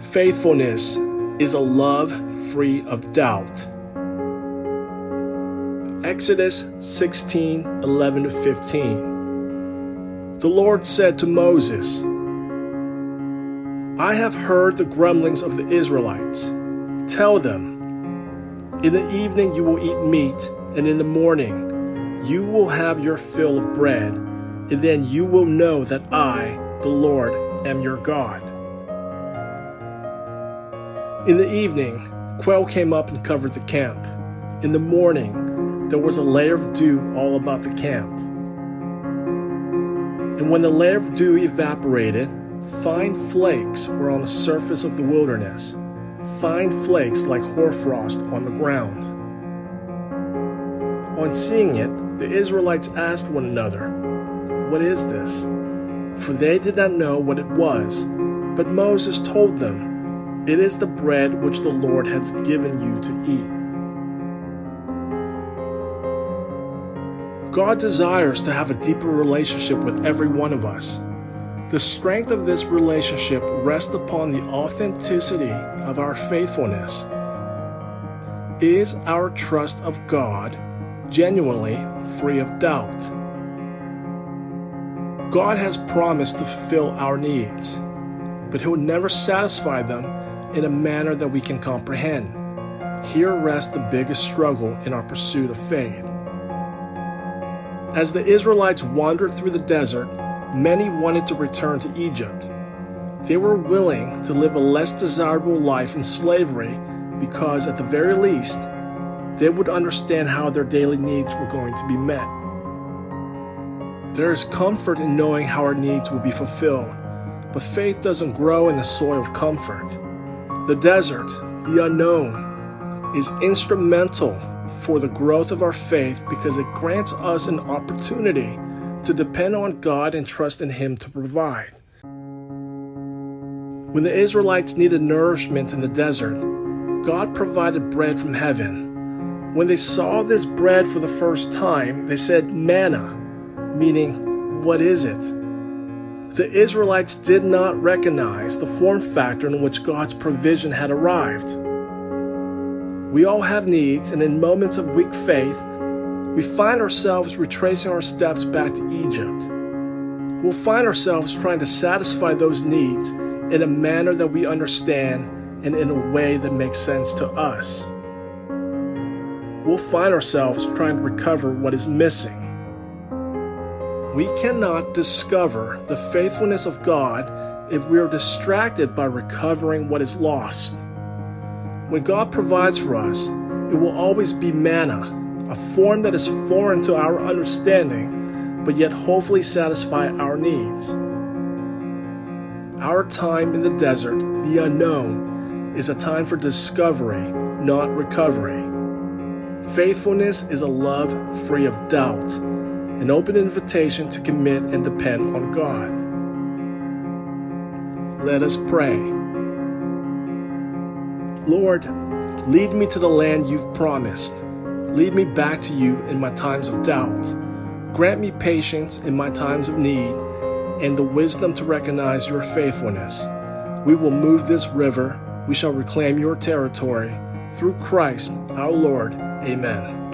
Faithfulness is a love free of doubt. Exodus 16 11 to 15. The Lord said to Moses, I have heard the grumblings of the Israelites. Tell them, In the evening you will eat meat, and in the morning you will have your fill of bread, and then you will know that I, the Lord, am your God. In the evening, quail came up and covered the camp. In the morning, there was a layer of dew all about the camp. And when the layer of dew evaporated, fine flakes were on the surface of the wilderness, fine flakes like hoarfrost on the ground. On seeing it, the Israelites asked one another, What is this? For they did not know what it was. But Moses told them, it is the bread which the Lord has given you to eat. God desires to have a deeper relationship with every one of us. The strength of this relationship rests upon the authenticity of our faithfulness. Is our trust of God genuinely free of doubt? God has promised to fulfill our needs, but He will never satisfy them in a manner that we can comprehend. Here rests the biggest struggle in our pursuit of faith. As the Israelites wandered through the desert, many wanted to return to Egypt. They were willing to live a less desirable life in slavery because, at the very least, they would understand how their daily needs were going to be met. There is comfort in knowing how our needs will be fulfilled, but faith doesn't grow in the soil of comfort. The desert, the unknown, is instrumental for the growth of our faith because it grants us an opportunity to depend on God and trust in Him to provide. When the Israelites needed nourishment in the desert, God provided bread from heaven. When they saw this bread for the first time, they said, Manna, meaning, What is it? The Israelites did not recognize the form factor in which God's provision had arrived. We all have needs, and in moments of weak faith, we find ourselves retracing our steps back to Egypt. We'll find ourselves trying to satisfy those needs in a manner that we understand and in a way that makes sense to us. We'll find ourselves trying to recover what is missing. We cannot discover the faithfulness of God if we are distracted by recovering what is lost. When God provides for us, it will always be manna, a form that is foreign to our understanding, but yet hopefully satisfy our needs. Our time in the desert, the unknown, is a time for discovery, not recovery. Faithfulness is a love free of doubt an open invitation to commit and depend on God. Let us pray. Lord, lead me to the land you've promised. Lead me back to you in my times of doubt. Grant me patience in my times of need and the wisdom to recognize your faithfulness. We will move this river. We shall reclaim your territory. Through Christ our Lord. Amen.